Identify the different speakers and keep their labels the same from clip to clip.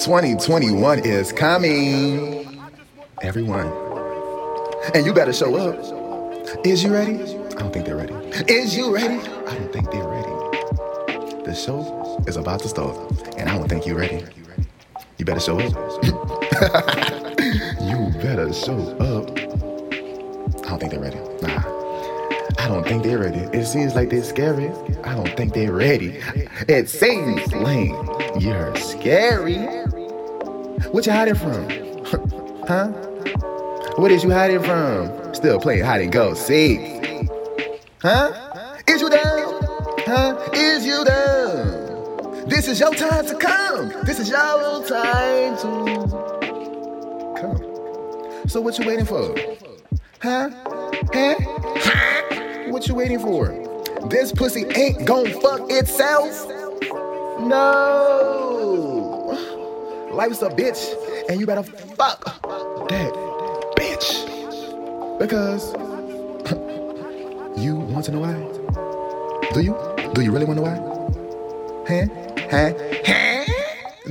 Speaker 1: 2021 is coming. Everyone. And you better show up. Is you ready? I don't think they're ready. Is you ready? I don't think they're ready. The show is about to start, and I don't think you're ready. You better show up. you better show up. I don't think they're ready. Nah. I don't think they're ready. It seems like they're scary. I don't think they're ready. It seems like you're scary. What you hiding from? huh? What is you hiding from? Still playing hide and go seek. Huh? Is you down? Huh? Is you down? This is your time to come. This is your time to come. So what you waiting for? Huh? Huh? What you waiting for? This pussy ain't gon' fuck itself. No. Life's a bitch, and you better fuck that bitch. Because you want to know why? Do you? Do you really want to know why? Huh? Huh? Huh?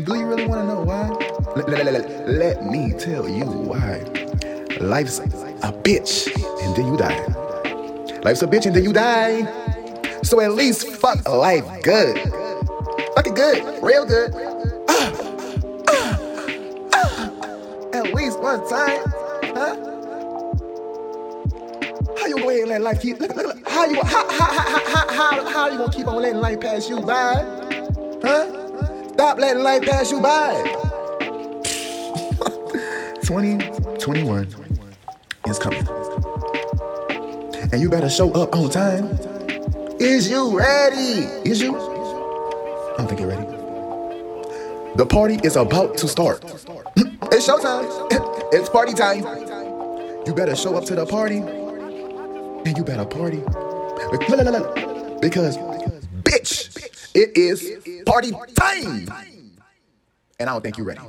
Speaker 1: Do you really want to know why? Let, let- let- let- me tell you why. Life's a bitch, and then you die. Life's a bitch, and then you die. So at least fuck life good. Fuck it good, real good. Ah, one eh? time, huh? How you gonna let life keep? Look, look, look. How you? How, how, how, how, how, how you gonna keep on letting life pass you by? Huh? Stop letting life pass you by. 2021 is coming. And you better show up on time. Is you ready? Is you? I don't think you're ready. The party is about to start. it's showtime. it's party time. You better show up to the party. And you better party. Because, bitch, it is party time. And I don't think you're ready.